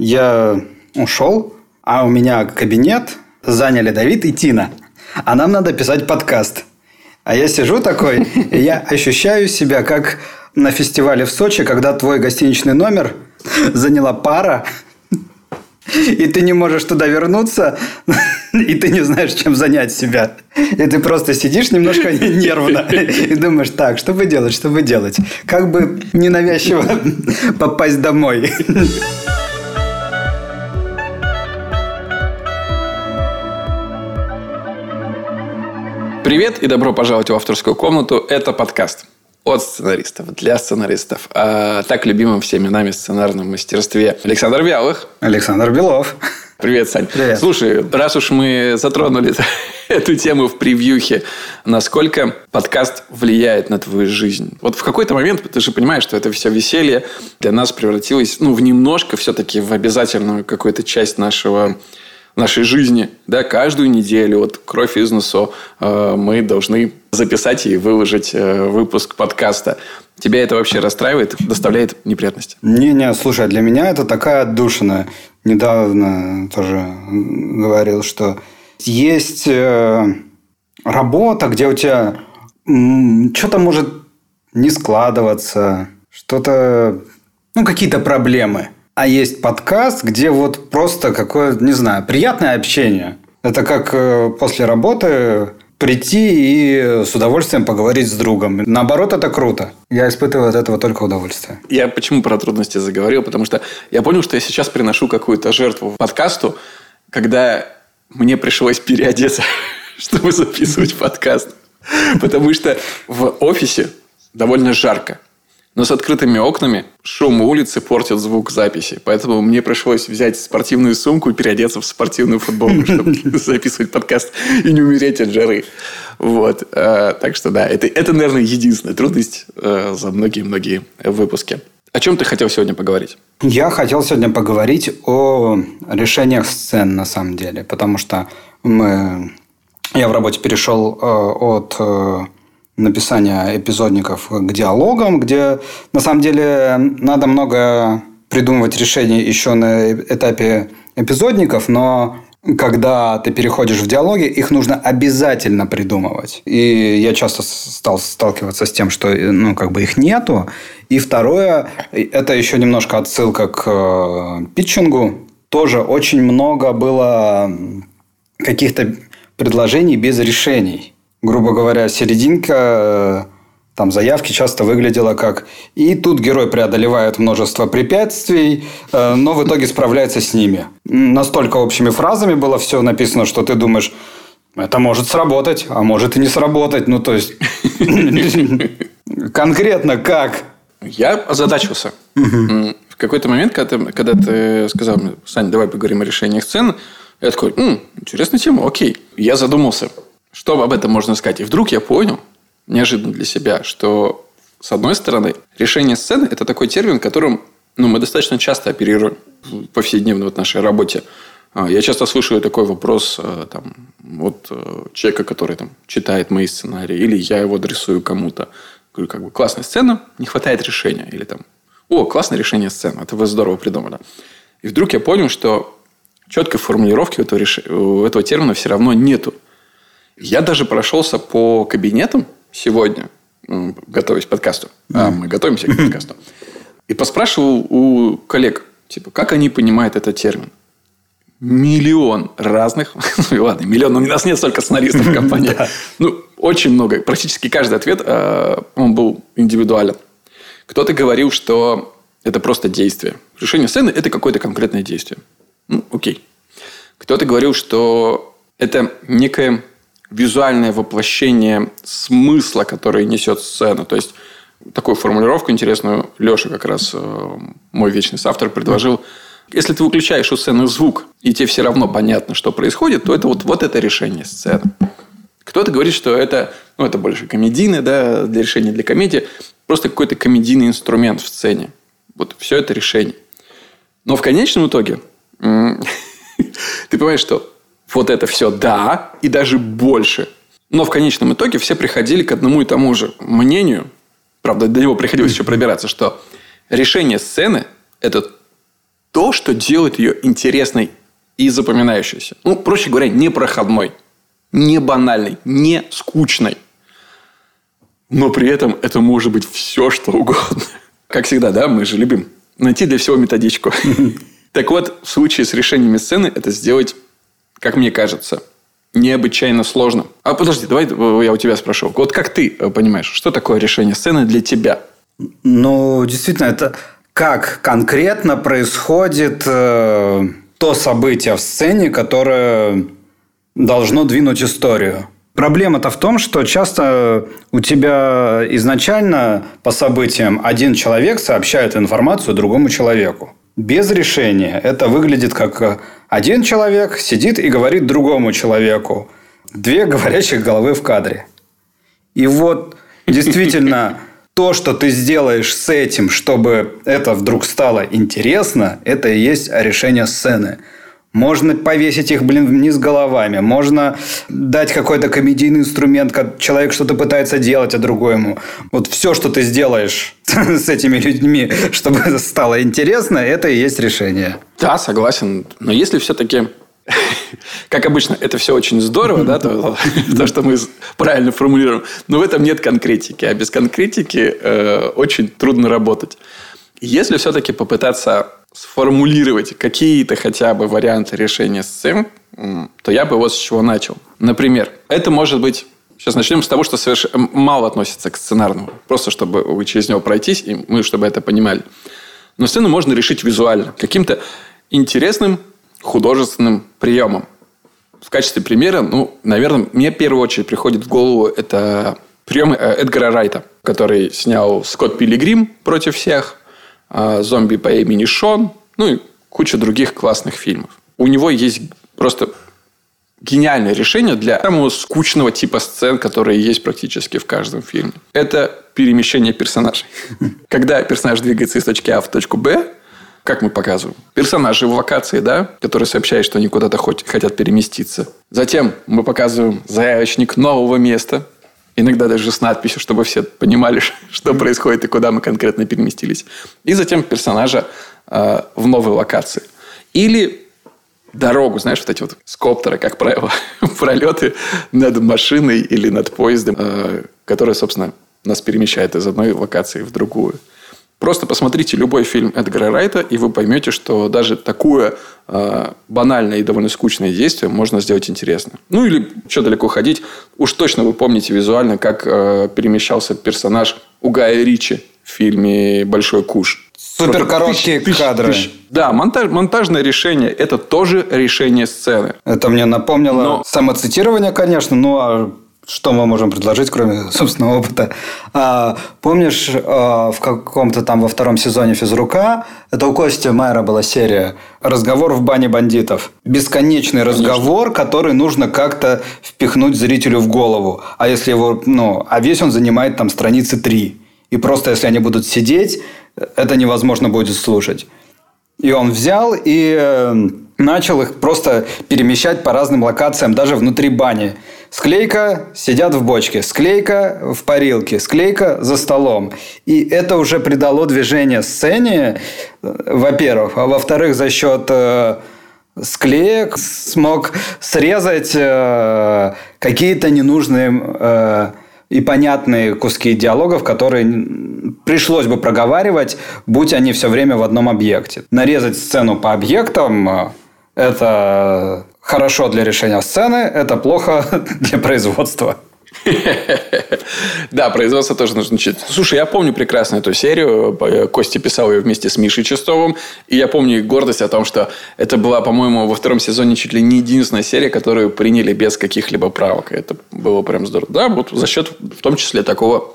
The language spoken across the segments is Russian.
Я ушел, а у меня кабинет заняли Давид и Тина. А нам надо писать подкаст. А я сижу такой, и я ощущаю себя как на фестивале в Сочи, когда твой гостиничный номер заняла пара, и ты не можешь туда вернуться, и ты не знаешь, чем занять себя. И ты просто сидишь немножко нервно и думаешь, так, что бы делать, что бы делать? Как бы ненавязчиво попасть домой? Привет и добро пожаловать в авторскую комнату. Это подкаст от сценаристов, для сценаристов. О так любимом всеми нами сценарном мастерстве Александр Вялых. Александр Белов. Привет, Сань. Привет. Слушай, раз уж мы затронули эту тему в превьюхе, насколько подкаст влияет на твою жизнь? Вот в какой-то момент ты же понимаешь, что это все веселье для нас превратилось, ну, в немножко все-таки в обязательную какую-то часть нашего нашей жизни, да, каждую неделю, вот кровь из носу, э, мы должны записать и выложить э, выпуск подкаста. Тебя это вообще расстраивает, доставляет неприятности? Не-не, слушай, для меня это такая отдушина. Недавно тоже говорил, что есть э, работа, где у тебя что-то может не складываться, что-то, ну, какие-то проблемы – а есть подкаст, где вот просто какое, не знаю, приятное общение. Это как э, после работы прийти и с удовольствием поговорить с другом. Наоборот, это круто. Я испытываю от этого только удовольствие. Я почему про трудности заговорил? Потому что я понял, что я сейчас приношу какую-то жертву подкасту, когда мне пришлось переодеться, чтобы записывать подкаст. Потому что в офисе довольно жарко. Но с открытыми окнами шум улицы портит звук записи. Поэтому мне пришлось взять спортивную сумку и переодеться в спортивную футболку, чтобы записывать подкаст и не умереть от жары. Вот. Э, так что да, это, это наверное, единственная трудность э, за многие-многие выпуски. О чем ты хотел сегодня поговорить? Я хотел сегодня поговорить о решениях сцен, на самом деле. Потому что мы... я в работе перешел э, от написания эпизодников к диалогам, где на самом деле надо много придумывать решений еще на этапе эпизодников, но когда ты переходишь в диалоги, их нужно обязательно придумывать. И я часто стал сталкиваться с тем, что ну, как бы их нету. И второе, это еще немножко отсылка к э, питчингу. Тоже очень много было каких-то предложений без решений грубо говоря, серединка э, там заявки часто выглядела как «И тут герой преодолевает множество препятствий, э, но в итоге справляется с ними». Настолько общими фразами было все написано, что ты думаешь это может сработать, а может и не сработать. Ну, то есть, конкретно как? Я озадачился. В какой-то момент, когда ты, когда ты сказал мне, Сань, давай поговорим о решениях сцены, я такой, интересная тема, окей. Я задумался. Что об этом можно сказать? И вдруг я понял, неожиданно для себя, что, с одной стороны, решение сцены – это такой термин, которым ну, мы достаточно часто оперируем в повседневной вот нашей работе. А, я часто слышу такой вопрос э, там, от э, человека, который там, читает мои сценарии, или я его адресую кому-то. Говорю, как бы, классная сцена, не хватает решения. Или там, о, классное решение сцены, это вы здорово придумали. И вдруг я понял, что четкой формулировки у этого, реш... у этого термина все равно нету. Я даже прошелся по кабинетам сегодня, готовясь к подкасту. А, мы готовимся к подкасту. И поспрашивал у коллег, типа, как они понимают этот термин. Миллион разных, ну ладно, миллион, у нас нет столько сценаристов в компании. Ну, очень много. Практически каждый ответ, а, он был индивидуален. Кто-то говорил, что это просто действие. Решение сцены – это какое-то конкретное действие. Ну, окей. Кто-то говорил, что это некое визуальное воплощение смысла, который несет сцена. То есть, такую формулировку интересную Леша как раз, э, мой вечный соавтор, предложил. Если ты выключаешь у сцены звук, и тебе все равно понятно, что происходит, то это вот, вот это решение сцены. Кто-то говорит, что это, ну, это больше комедийное, да, для решения для комедии, просто какой-то комедийный инструмент в сцене. Вот все это решение. Но в конечном итоге ты понимаешь, что вот это все да, и даже больше. Но в конечном итоге все приходили к одному и тому же мнению, правда, до него приходилось еще пробираться, что решение сцены – это то, что делает ее интересной и запоминающейся. Ну, проще говоря, не проходной, не банальной, не скучной. Но при этом это может быть все, что угодно. Как всегда, да, мы же любим найти для всего методичку. Так вот, в случае с решениями сцены это сделать, как мне кажется, необычайно сложно. А подожди, давай я у тебя спрошу. Вот как ты э, понимаешь, что такое решение сцены для тебя? Ну, действительно, это как конкретно происходит э, то событие в сцене, которое должно двинуть историю. Проблема-то в том, что часто у тебя изначально по событиям один человек сообщает информацию другому человеку. Без решения это выглядит как один человек сидит и говорит другому человеку. Две говорящих головы в кадре. И вот действительно то, что ты сделаешь с этим, чтобы это вдруг стало интересно, это и есть решение сцены. Можно повесить их, блин, вниз головами. Можно дать какой-то комедийный инструмент, как человек что-то пытается делать, а другой ему. Вот все, что ты сделаешь с этими людьми, чтобы стало интересно, это и есть решение. Да, согласен. Но если все-таки как обычно, это все очень здорово, да, то, то, что мы правильно формулируем, но в этом нет конкретики, а без конкретики э, очень трудно работать. Если все-таки попытаться сформулировать какие-то хотя бы варианты решения сцен, то я бы вот с чего начал. Например, это может быть... Сейчас начнем с того, что совершенно мало относится к сценарному. Просто чтобы вы через него пройтись, и мы чтобы это понимали. Но сцену можно решить визуально. Каким-то интересным художественным приемом. В качестве примера, ну, наверное, мне в первую очередь приходит в голову это приемы э, Эдгара Райта, который снял «Скотт Пилигрим против всех», зомби по имени Шон, ну и куча других классных фильмов. У него есть просто гениальное решение для самого скучного типа сцен, которые есть практически в каждом фильме. Это перемещение персонажей. Когда персонаж двигается из точки А в точку Б, как мы показываем? Персонажи в локации, да, которые сообщают, что они куда-то хотят переместиться. Затем мы показываем заявочник нового места, Иногда даже с надписью, чтобы все понимали, что происходит и куда мы конкретно переместились. И затем персонажа э, в новой локации. Или дорогу, знаешь, вот эти вот скоптеры, как правило, пролеты над машиной или над поездом, э, которые, собственно, нас перемещает из одной локации в другую. Просто посмотрите любой фильм Эдгара Райта, и вы поймете, что даже такое э, банальное и довольно скучное действие можно сделать интересно. Ну или что далеко ходить, уж точно вы помните визуально, как э, перемещался персонаж у Гая Ричи в фильме «Большой куш». Супер короткие тысяч, кадры. Тысяч, да, монтаж, монтажное решение – это тоже решение сцены. Это мне напомнило но... самоцитирование, конечно, но что мы можем предложить, кроме собственного опыта? А, помнишь, а, в каком-то там во втором сезоне физрука, это у Кости Майера была серия «Разговор в бане бандитов». Бесконечный Конечно. разговор, который нужно как-то впихнуть зрителю в голову. А если его, ну, а весь он занимает там страницы три. И просто если они будут сидеть, это невозможно будет слушать. И он взял и э, начал их просто перемещать по разным локациям, даже внутри бани. Склейка сидят в бочке, склейка в парилке, склейка за столом. И это уже придало движение сцене, во-первых. А во-вторых, за счет э, склеек смог срезать э, какие-то ненужные э, и понятные куски диалогов, которые пришлось бы проговаривать, будь они все время в одном объекте. Нарезать сцену по объектам э, – это хорошо для решения сцены, это плохо для производства. Да, производство тоже нужно учить. Слушай, я помню прекрасно эту серию. Костя писал ее вместе с Мишей Чистовым. И я помню гордость о том, что это была, по-моему, во втором сезоне чуть ли не единственная серия, которую приняли без каких-либо правок. это было прям здорово. Да, вот за счет в том числе такого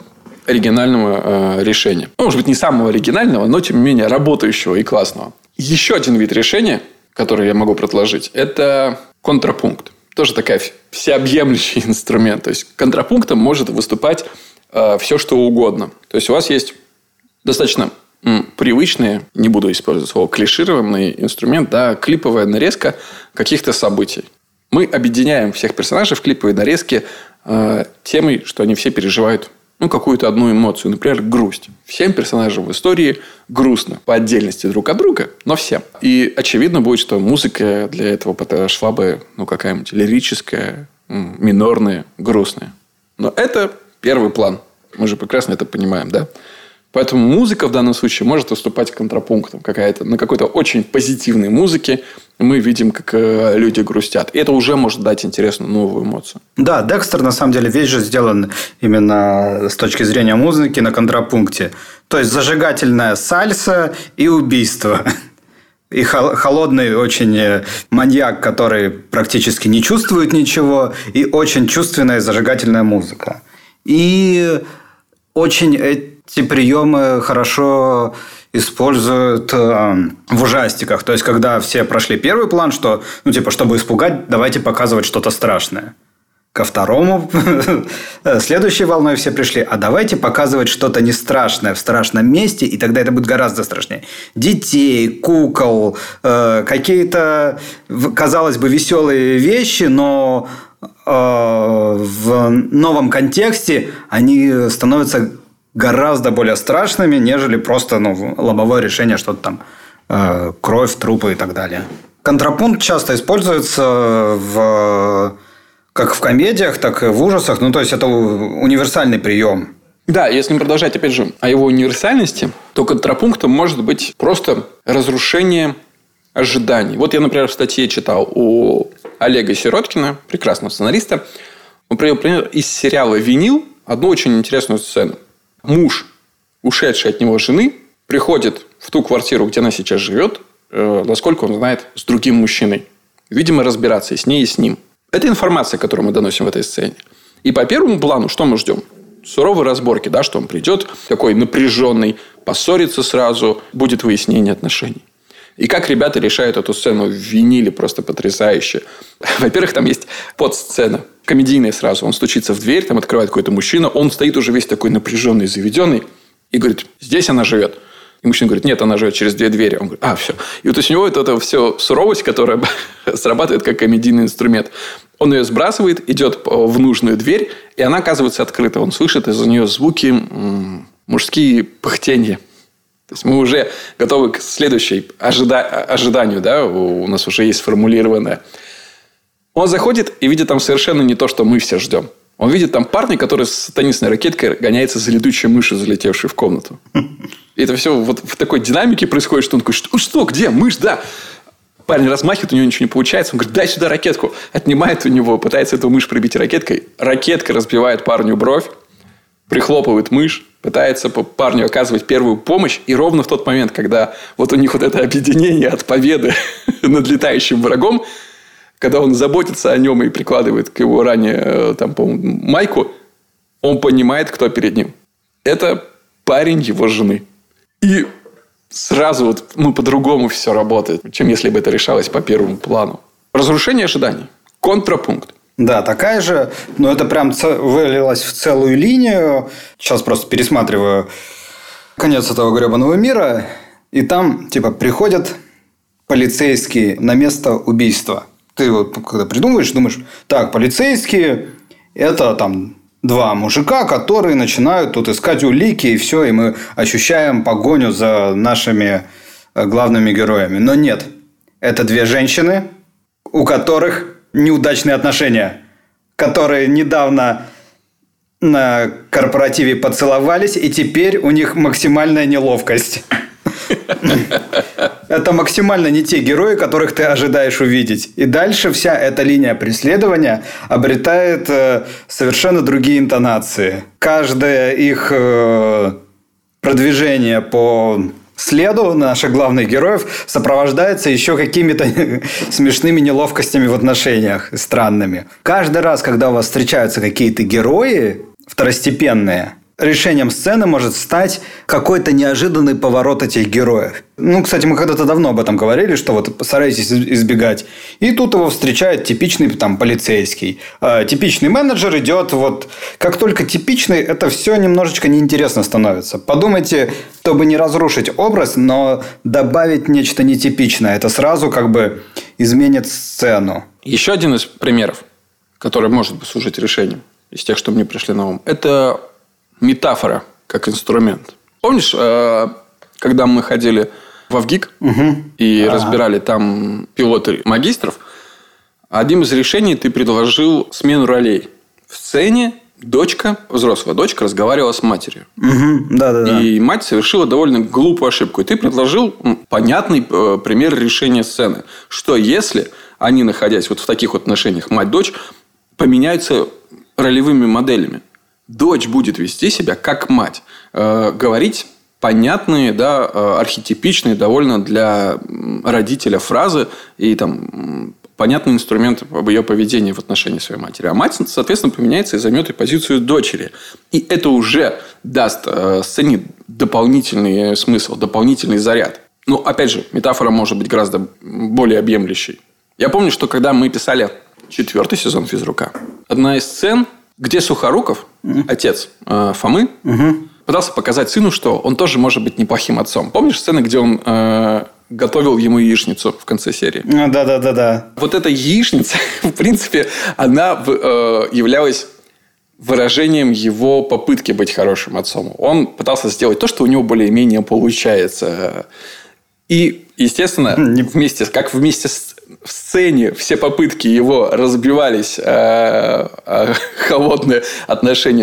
оригинального э, решения. Ну, может быть, не самого оригинального, но, тем не менее, работающего и классного. Еще один вид решения – который я могу предложить, это контрапункт. Тоже такая всеобъемлющий инструмент. То есть контрапунктом может выступать э, все, что угодно. То есть у вас есть достаточно м, привычные, не буду использовать слово клишированный инструмент, да, клиповая нарезка каких-то событий. Мы объединяем всех персонажей в клиповой нарезке э, темой, что они все переживают ну, какую-то одну эмоцию, например, грусть. Всем персонажам в истории грустно по отдельности друг от друга, но всем. И очевидно будет, что музыка для этого подошла бы, ну, какая-нибудь лирическая, минорная, грустная. Но это первый план. Мы же прекрасно это понимаем, да? Поэтому музыка в данном случае может выступать контрапунктом. Какая-то, на какой-то очень позитивной музыке мы видим, как э, люди грустят. И это уже может дать интересную новую эмоцию. Да, Декстер, на самом деле, весь же сделан именно с точки зрения музыки на контрапункте. То есть, зажигательная сальса и убийство. И холодный очень э, маньяк, который практически не чувствует ничего, и очень чувственная зажигательная музыка. И очень эти приемы хорошо используют э, в ужастиках. То есть, когда все прошли первый план, что, ну, типа, чтобы испугать, давайте показывать что-то страшное. Ко второму, следующей волной все пришли, а давайте показывать что-то не страшное в страшном месте, и тогда это будет гораздо страшнее. Детей, кукол, э, какие-то, казалось бы, веселые вещи, но э, в новом контексте они становятся гораздо более страшными, нежели просто ну, лобовое решение, что-то там э, кровь, трупы и так далее. Контрапункт часто используется в, как в комедиях, так и в ужасах. Ну, то есть, это универсальный прием. Да, если продолжать, опять же, о его универсальности, то контрапунктом может быть просто разрушение ожиданий. Вот я, например, в статье читал у Олега Сироткина, прекрасного сценариста, он привел пример из сериала «Винил» одну очень интересную сцену муж, ушедший от него жены, приходит в ту квартиру, где она сейчас живет, э, насколько он знает, с другим мужчиной. Видимо, разбираться и с ней, и с ним. Это информация, которую мы доносим в этой сцене. И по первому плану что мы ждем? Суровые разборки, да, что он придет такой напряженный, поссорится сразу, будет выяснение отношений. И как ребята решают эту сцену в виниле просто потрясающе. Во-первых, там есть подсцена. Комедийная сразу. Он стучится в дверь, там открывает какой-то мужчина. Он стоит уже весь такой напряженный, заведенный. И говорит, здесь она живет. И мужчина говорит, нет, она живет через две двери. Он говорит, а, все. И вот у него это, это все суровость, которая срабатывает как комедийный инструмент. Он ее сбрасывает, идет в нужную дверь, и она оказывается открыта. Он слышит из-за нее звуки мужские пыхтения. То есть мы уже готовы к следующей ожида... ожиданию, да, у нас уже есть сформулированное. Он заходит и видит там совершенно не то, что мы все ждем. Он видит там парня, который с теннисной ракеткой гоняется за летучей мышью, залетевшей в комнату. И это все вот в такой динамике происходит, что он такой, что, что где, мышь, да. Парень размахивает, у него ничего не получается. Он говорит, дай сюда ракетку. Отнимает у него, пытается эту мышь пробить ракеткой. Ракетка разбивает парню бровь, прихлопывает мышь пытается парню оказывать первую помощь. И ровно в тот момент, когда вот у них вот это объединение от победы над летающим врагом, когда он заботится о нем и прикладывает к его ране э, там, по майку, он понимает, кто перед ним. Это парень его жены. И сразу вот, ну, по-другому все работает, чем если бы это решалось по первому плану. Разрушение ожиданий. Контрапункт. Да, такая же, но это прям вылилось в целую линию. Сейчас просто пересматриваю конец этого гребаного мира, и там, типа, приходят полицейские на место убийства. Ты вот когда придумываешь, думаешь, так, полицейские – это там два мужика, которые начинают тут искать улики, и все, и мы ощущаем погоню за нашими э, главными героями. Но нет, это две женщины, у которых неудачные отношения, которые недавно на корпоративе поцеловались, и теперь у них максимальная неловкость. Это максимально не те герои, которых ты ожидаешь увидеть. И дальше вся эта линия преследования обретает э, совершенно другие интонации. Каждое их э, продвижение по следу наших главных героев сопровождается еще какими-то смешными неловкостями в отношениях, странными. Каждый раз, когда у вас встречаются какие-то герои второстепенные, решением сцены может стать какой-то неожиданный поворот этих героев. Ну, кстати, мы когда-то давно об этом говорили, что вот старайтесь избегать. И тут его встречает типичный там полицейский. А, типичный менеджер идет вот... Как только типичный, это все немножечко неинтересно становится. Подумайте, чтобы не разрушить образ, но добавить нечто нетипичное. Это сразу как бы изменит сцену. Еще один из примеров, который может послужить решением из тех, что мне пришли на ум, это метафора как инструмент. Помнишь, э, когда мы ходили в Авгик угу. и ага. разбирали там пилоты магистров, одним из решений ты предложил смену ролей. В сцене дочка, взрослая дочка, разговаривала с матерью. Угу. Да, да, да. И мать совершила довольно глупую ошибку. И ты предложил понятный э, пример решения сцены. Что если они, находясь вот в таких вот отношениях мать-дочь, поменяются ролевыми моделями? Дочь будет вести себя как мать. Э, говорить понятные, да, э, архетипичные довольно для родителя фразы и там понятный инструмент об ее поведении в отношении своей матери. А мать, соответственно, поменяется и займет и позицию дочери. И это уже даст э, сцене дополнительный смысл, дополнительный заряд. Ну, опять же, метафора может быть гораздо более объемлющей. Я помню, что когда мы писали четвертый сезон «Физрука», одна из сцен, где Сухоруков, mm-hmm. отец э, Фомы, mm-hmm. пытался показать сыну, что он тоже может быть неплохим отцом. Помнишь сцены, где он э, готовил ему яичницу в конце серии. Ну, да, да, да, да. Вот эта яичница, в принципе, она э, являлась выражением его попытки быть хорошим отцом. Он пытался сделать то, что у него более-менее получается. И, естественно, вместе, как вместе с в сцене все попытки его разбивались э, э,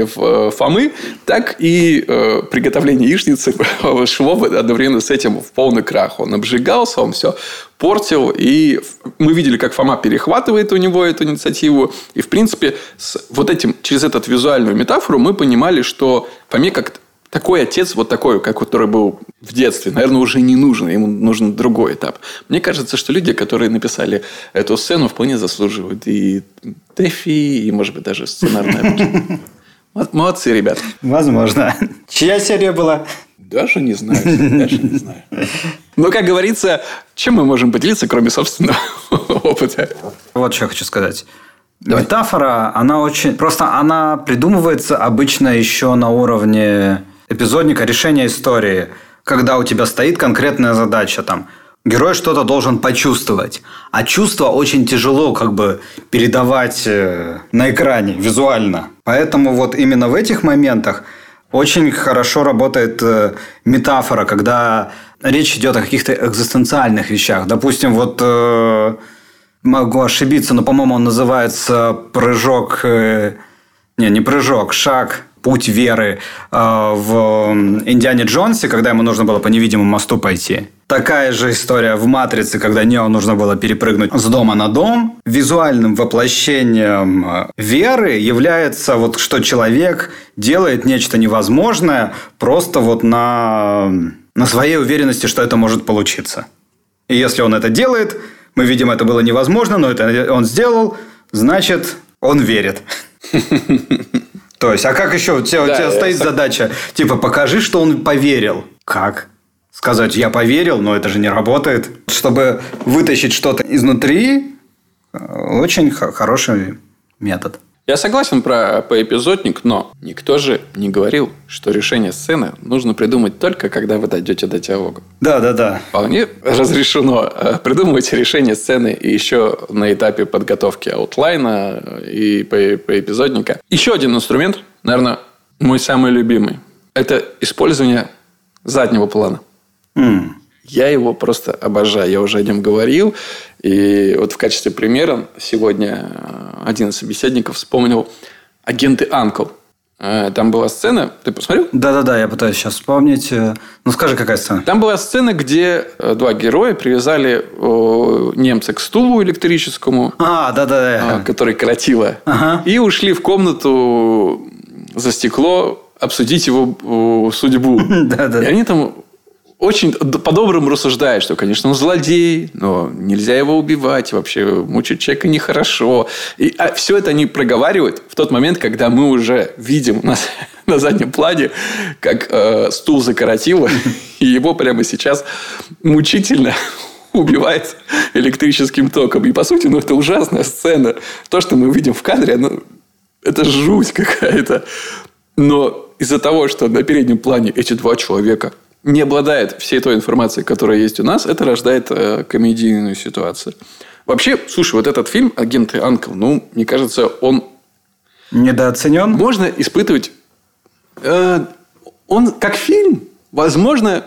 в, э, Фомы, так и э, приготовление яичницы шло одновременно с этим в полный крах. Он обжигался, он все портил, и мы видели, как Фома перехватывает у него эту инициативу, и, в принципе, с вот этим, через эту визуальную метафору мы понимали, что Фоме как такой отец, вот такой, как который был в детстве, наверное, уже не нужен. Ему нужен другой этап. Мне кажется, что люди, которые написали эту сцену, вполне заслуживают и Тэфи, и, может быть, даже сценарной Молодцы, ребят. Возможно. Чья серия была? Даже не знаю. Даже не знаю. Но, как говорится, чем мы можем поделиться, кроме собственного опыта? Вот что я хочу сказать. Давай. Метафора, она очень... Просто она придумывается обычно еще на уровне эпизодника решения истории, когда у тебя стоит конкретная задача там. Герой что-то должен почувствовать. А чувство очень тяжело как бы передавать э, на экране визуально. Поэтому вот именно в этих моментах очень хорошо работает э, метафора, когда речь идет о каких-то экзистенциальных вещах. Допустим, вот э, могу ошибиться, но, по-моему, он называется прыжок... Не, не прыжок, шаг путь веры э, в Индиане Джонсе, когда ему нужно было по невидимому мосту пойти. Такая же история в «Матрице», когда Нео нужно было перепрыгнуть с дома на дом. Визуальным воплощением э, веры является вот, что человек делает нечто невозможное просто вот на, на своей уверенности, что это может получиться. И если он это делает, мы видим, это было невозможно, но это он сделал, значит, он верит. То есть, а как еще? У тебя, да, у тебя стоит сог... задача, типа, покажи, что он поверил. Как? Сказать, я поверил, но это же не работает. Чтобы вытащить что-то изнутри, э, очень хороший метод. Я согласен про поэпизодник, но никто же не говорил, что решение сцены нужно придумать только, когда вы дойдете до диалога. Да, да, да. Вполне разрешено э, придумывать решение сцены еще на этапе подготовки аутлайна и поэпизодника. Еще один инструмент, наверное, мой самый любимый. Это использование заднего плана. Mm. Я его просто обожаю. Я уже о нем говорил. И вот в качестве примера сегодня э, один из собеседников вспомнил агенты Анкл. Э, там была сцена, ты посмотрел? Да-да-да, я пытаюсь сейчас вспомнить. Э, ну, скажи, какая сцена? Там была сцена, где два героя привязали немца к стулу электрическому. А, да-да-да. Который коротило. Ага. И ушли в комнату за стекло обсудить его судьбу. Да-да. И они там очень по-доброму рассуждает, что, конечно, он злодей, но нельзя его убивать, вообще мучить человека нехорошо. И а все это они проговаривают в тот момент, когда мы уже видим на, на заднем плане, как э, стул закоротило, и его прямо сейчас мучительно убивает электрическим током. И, по сути, ну, это ужасная сцена. То, что мы видим в кадре, ну, это жуть какая-то. Но из-за того, что на переднем плане эти два человека не обладает всей той информацией, которая есть у нас, это рождает э, комедийную ситуацию. Вообще, слушай, вот этот фильм «Агенты Анкл», ну, мне кажется, он... Недооценен? Можно испытывать Э, он как фильм, возможно,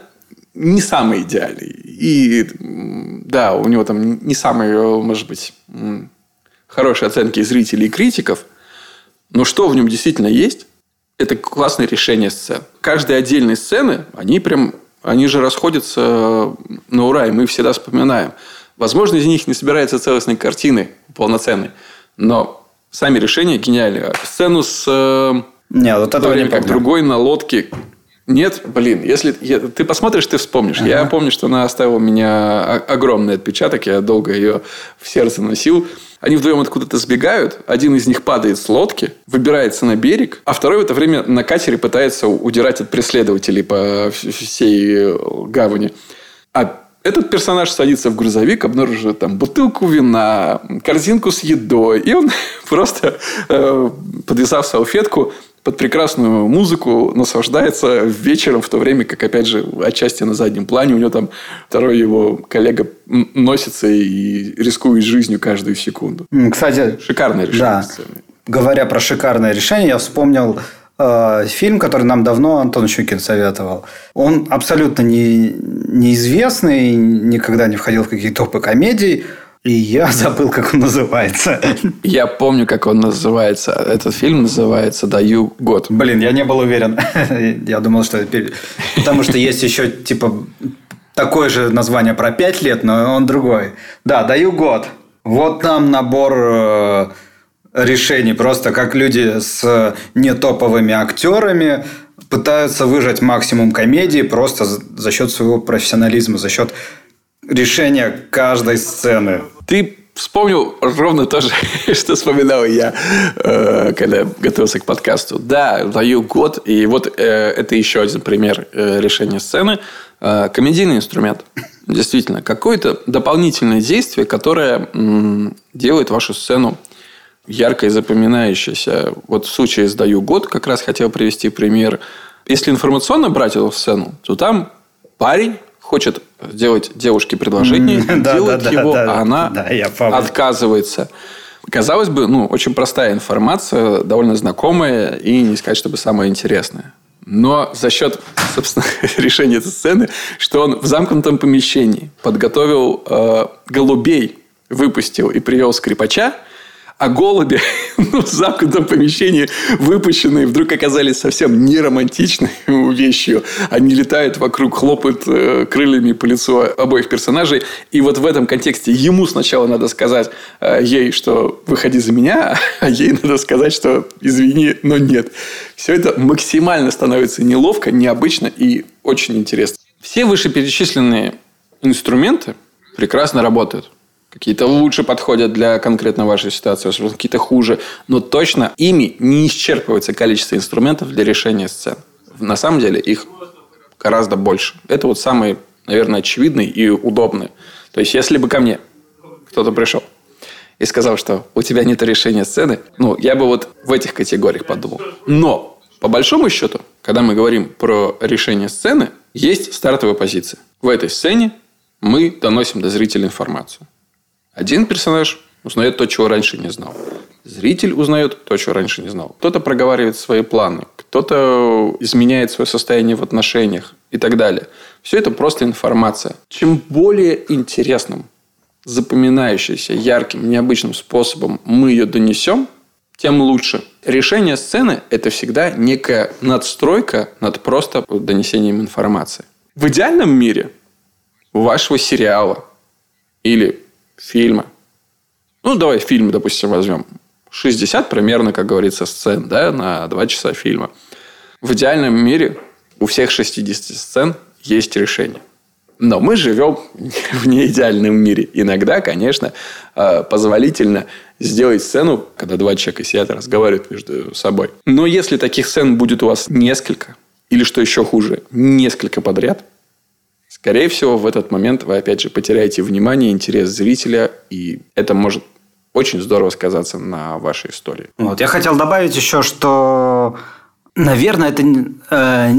не самый идеальный. И да, у него там не самые, может быть, хорошие оценки зрителей и критиков. Но что в нем действительно есть, это классное решение сцен. Каждые отдельные сцены, они прям, они же расходятся на ура, и мы всегда вспоминаем. Возможно, из них не собирается целостной картины полноценной, но сами решения гениальные. Сцену с... Э, Нет, вот это время, как другой на лодке нет, блин, если я, ты посмотришь, ты вспомнишь. Ага. Я помню, что она оставила у меня огромный отпечаток, я долго ее в сердце носил. Они вдвоем откуда-то сбегают, один из них падает с лодки, выбирается на берег, а второй в это время на катере пытается удирать от преследователей по всей гавани. А этот персонаж садится в грузовик, обнаруживает там бутылку вина, корзинку с едой, и он просто, э, подвязав салфетку, под прекрасную музыку наслаждается вечером, в то время как, опять же, отчасти на заднем плане у него там второй его коллега носится и рискует жизнью каждую секунду. Кстати, шикарное решение да. сцены. Говоря про шикарное решение, я вспомнил э, фильм, который нам давно Антон Щукин советовал. Он абсолютно не, неизвестный, никогда не входил в какие-то топы комедий. И я забыл, как он называется. Я помню, как он называется. Этот фильм называется «Даю год». Блин, я не был уверен. Я думал, что... Потому что есть еще, типа, такое же название про пять лет, но он другой. Да, «Даю год». Вот там набор э, решений. Просто как люди с нетоповыми актерами пытаются выжать максимум комедии просто за счет своего профессионализма, за счет решения каждой сцены. Ты вспомнил ровно то же, что вспоминал я, э, когда готовился к подкасту. Да, даю год, и вот э, это еще один пример э, решения сцены. Комедийный инструмент. Действительно, какое-то дополнительное действие, которое делает вашу сцену ярко и запоминающейся. Вот в случае с «Даю год» как раз хотел привести пример. Если информационно брать эту сцену, то там парень хочет сделать девушке предложение, делает его, а она отказывается. Казалось бы, ну, очень простая информация, довольно знакомая и не сказать, чтобы самая интересная. Но за счет, собственно, решения этой сцены, что он в замкнутом помещении подготовил э, голубей, выпустил и привел скрипача, а голуби ну, в замкнутом помещении выпущенные вдруг оказались совсем не романтичной вещью. Они летают вокруг, хлопают э, крыльями по лицу обоих персонажей. И вот в этом контексте ему сначала надо сказать э, ей, что выходи за меня, а ей надо сказать, что извини, но нет. Все это максимально становится неловко, необычно и очень интересно. Все вышеперечисленные инструменты прекрасно работают. Какие-то лучше подходят для конкретно вашей ситуации, какие-то хуже. Но точно ими не исчерпывается количество инструментов для решения сцен. На самом деле их гораздо больше. Это вот самый, наверное, очевидный и удобный. То есть, если бы ко мне кто-то пришел и сказал, что у тебя нет решения сцены, ну, я бы вот в этих категориях подумал. Но, по большому счету, когда мы говорим про решение сцены, есть стартовая позиция. В этой сцене мы доносим до зрителя информацию. Один персонаж узнает то, чего раньше не знал. Зритель узнает то, чего раньше не знал. Кто-то проговаривает свои планы, кто-то изменяет свое состояние в отношениях и так далее. Все это просто информация. Чем более интересным, запоминающимся, ярким, необычным способом мы ее донесем, тем лучше. Решение сцены – это всегда некая надстройка над просто донесением информации. В идеальном мире вашего сериала или фильма. Ну, давай фильм, допустим, возьмем. 60 примерно, как говорится, сцен да, на 2 часа фильма. В идеальном мире у всех 60 сцен есть решение. Но мы живем в неидеальном мире. Иногда, конечно, э, позволительно сделать сцену, когда два человека сидят и разговаривают между собой. Но если таких сцен будет у вас несколько, или что еще хуже, несколько подряд – Скорее всего, в этот момент вы, опять же, потеряете внимание, интерес зрителя, и это может очень здорово сказаться на вашей истории. Вот. Я хотел добавить еще, что, наверное, это э,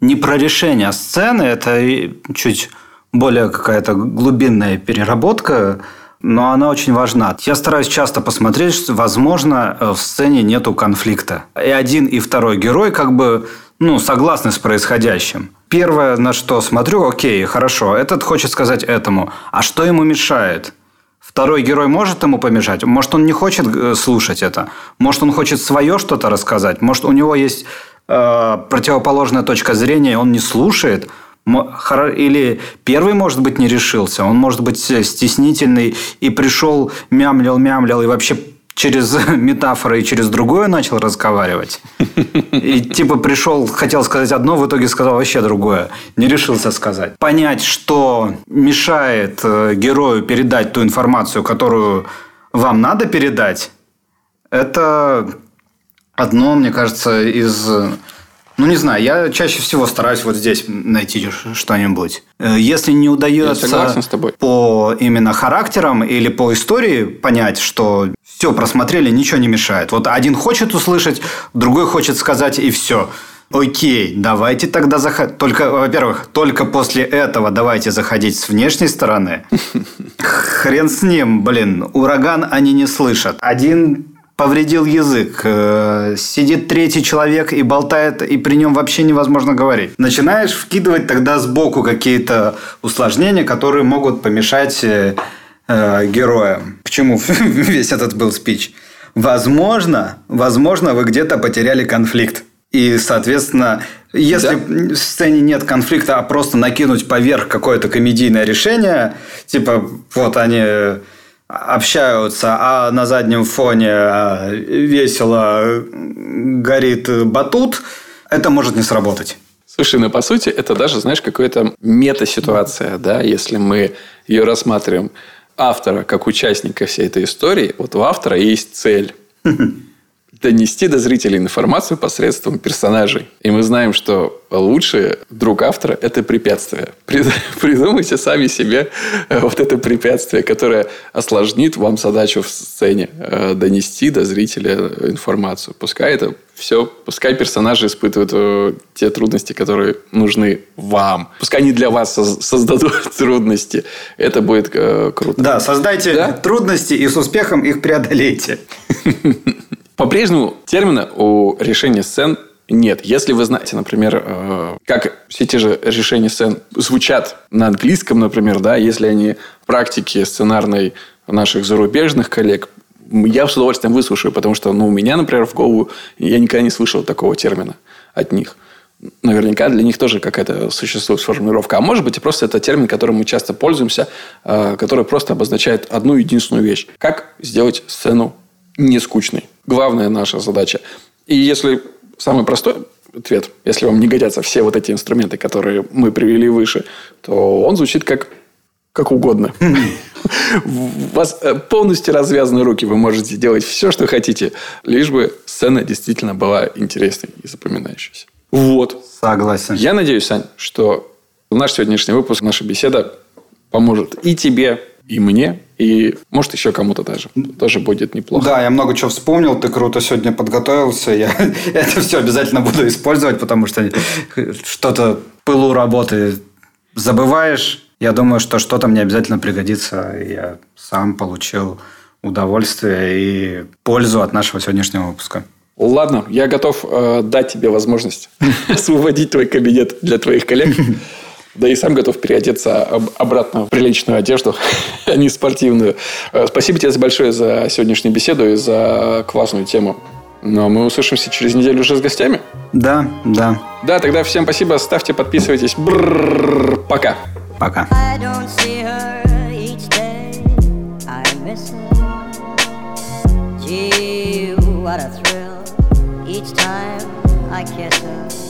не про решение сцены, это чуть более какая-то глубинная переработка, но она очень важна. Я стараюсь часто посмотреть, что, возможно, в сцене нету конфликта. И один, и второй герой как бы ну, согласны с происходящим. Первое, на что смотрю, окей, хорошо, этот хочет сказать этому. А что ему мешает? Второй герой может ему помешать? Может, он не хочет э, слушать это? Может, он хочет свое что-то рассказать? Может, у него есть э, противоположная точка зрения, он не слушает? Или первый, может быть, не решился, он может быть стеснительный и пришел, мямлил, мямлил и вообще через метафоры и через другое начал разговаривать. И типа пришел, хотел сказать одно, в итоге сказал вообще другое. Не решился сказать. Понять, что мешает э, герою передать ту информацию, которую вам надо передать, это одно, мне кажется, из ну, не знаю, я чаще всего стараюсь вот здесь найти что-нибудь. Э, если не удается по именно характерам или по истории понять, что все просмотрели, ничего не мешает. Вот один хочет услышать, другой хочет сказать, и все. Окей, давайте тогда заходить. Только, во-первых, только после этого давайте заходить с внешней стороны. Хрен с ним, блин. Ураган они не слышат. Один повредил язык. Э, сидит третий человек и болтает, и при нем вообще невозможно говорить. Начинаешь вкидывать тогда сбоку какие-то усложнения, которые могут помешать э, э героям. К чему весь этот был спич? Возможно, возможно, вы где-то потеряли конфликт. И, соответственно, если да. в сцене нет конфликта, а просто накинуть поверх какое-то комедийное решение, типа вот они общаются, а на заднем фоне а, весело горит батут, это может не сработать. Слушай, ну по сути это даже, знаешь, какая-то мета-ситуация, да, если мы ее рассматриваем автора как участника всей этой истории, вот у автора есть цель. донести до зрителей информацию посредством персонажей. И мы знаем, что лучший друг автора – это препятствие. Придумайте сами себе э, вот это препятствие, которое осложнит вам задачу в сцене э, донести до зрителя информацию. Пускай это все, пускай персонажи испытывают э, те трудности, которые нужны вам. Пускай они для вас создадут трудности. Это будет круто. Да, создайте да? трудности и с успехом их преодолейте. По-прежнему термина у решения сцен нет. Если вы знаете, например, э, как все те же решения сцен звучат на английском, например, да, если они в практике сценарной наших зарубежных коллег, я с удовольствием выслушаю, потому что ну, у меня, например, в голову я никогда не слышал такого термина от них. Наверняка для них тоже какая-то существует формулировка. А может быть, и просто это термин, которым мы часто пользуемся, э, который просто обозначает одну единственную вещь. Как сделать сцену не скучной главная наша задача. И если самый простой ответ, если вам не годятся все вот эти инструменты, которые мы привели выше, то он звучит как как угодно. У вас э, полностью развязаны руки. Вы можете делать все, что хотите, лишь бы сцена действительно была интересной и запоминающейся. Вот. Согласен. Я надеюсь, Сань, что наш сегодняшний выпуск, наша беседа поможет и тебе, и мне, и может еще кому-то даже. Тоже будет неплохо. Да, я много чего вспомнил, ты круто сегодня подготовился. Я это все обязательно буду использовать, потому что что-то пылу работы забываешь. Я думаю, что что-то мне обязательно пригодится. Я сам получил удовольствие и пользу от нашего сегодняшнего выпуска. Ладно, я готов э, дать тебе возможность освободить твой кабинет для твоих коллег. Да и сам готов переодеться обратно в приличную одежду, а не спортивную. Э, спасибо тебе большое за сегодняшнюю беседу и за классную тему. Но мы услышимся через неделю уже с гостями. Да, да. Да, тогда всем спасибо. Ставьте, подписывайтесь. Бррр, пока. Пока. Each time I kiss her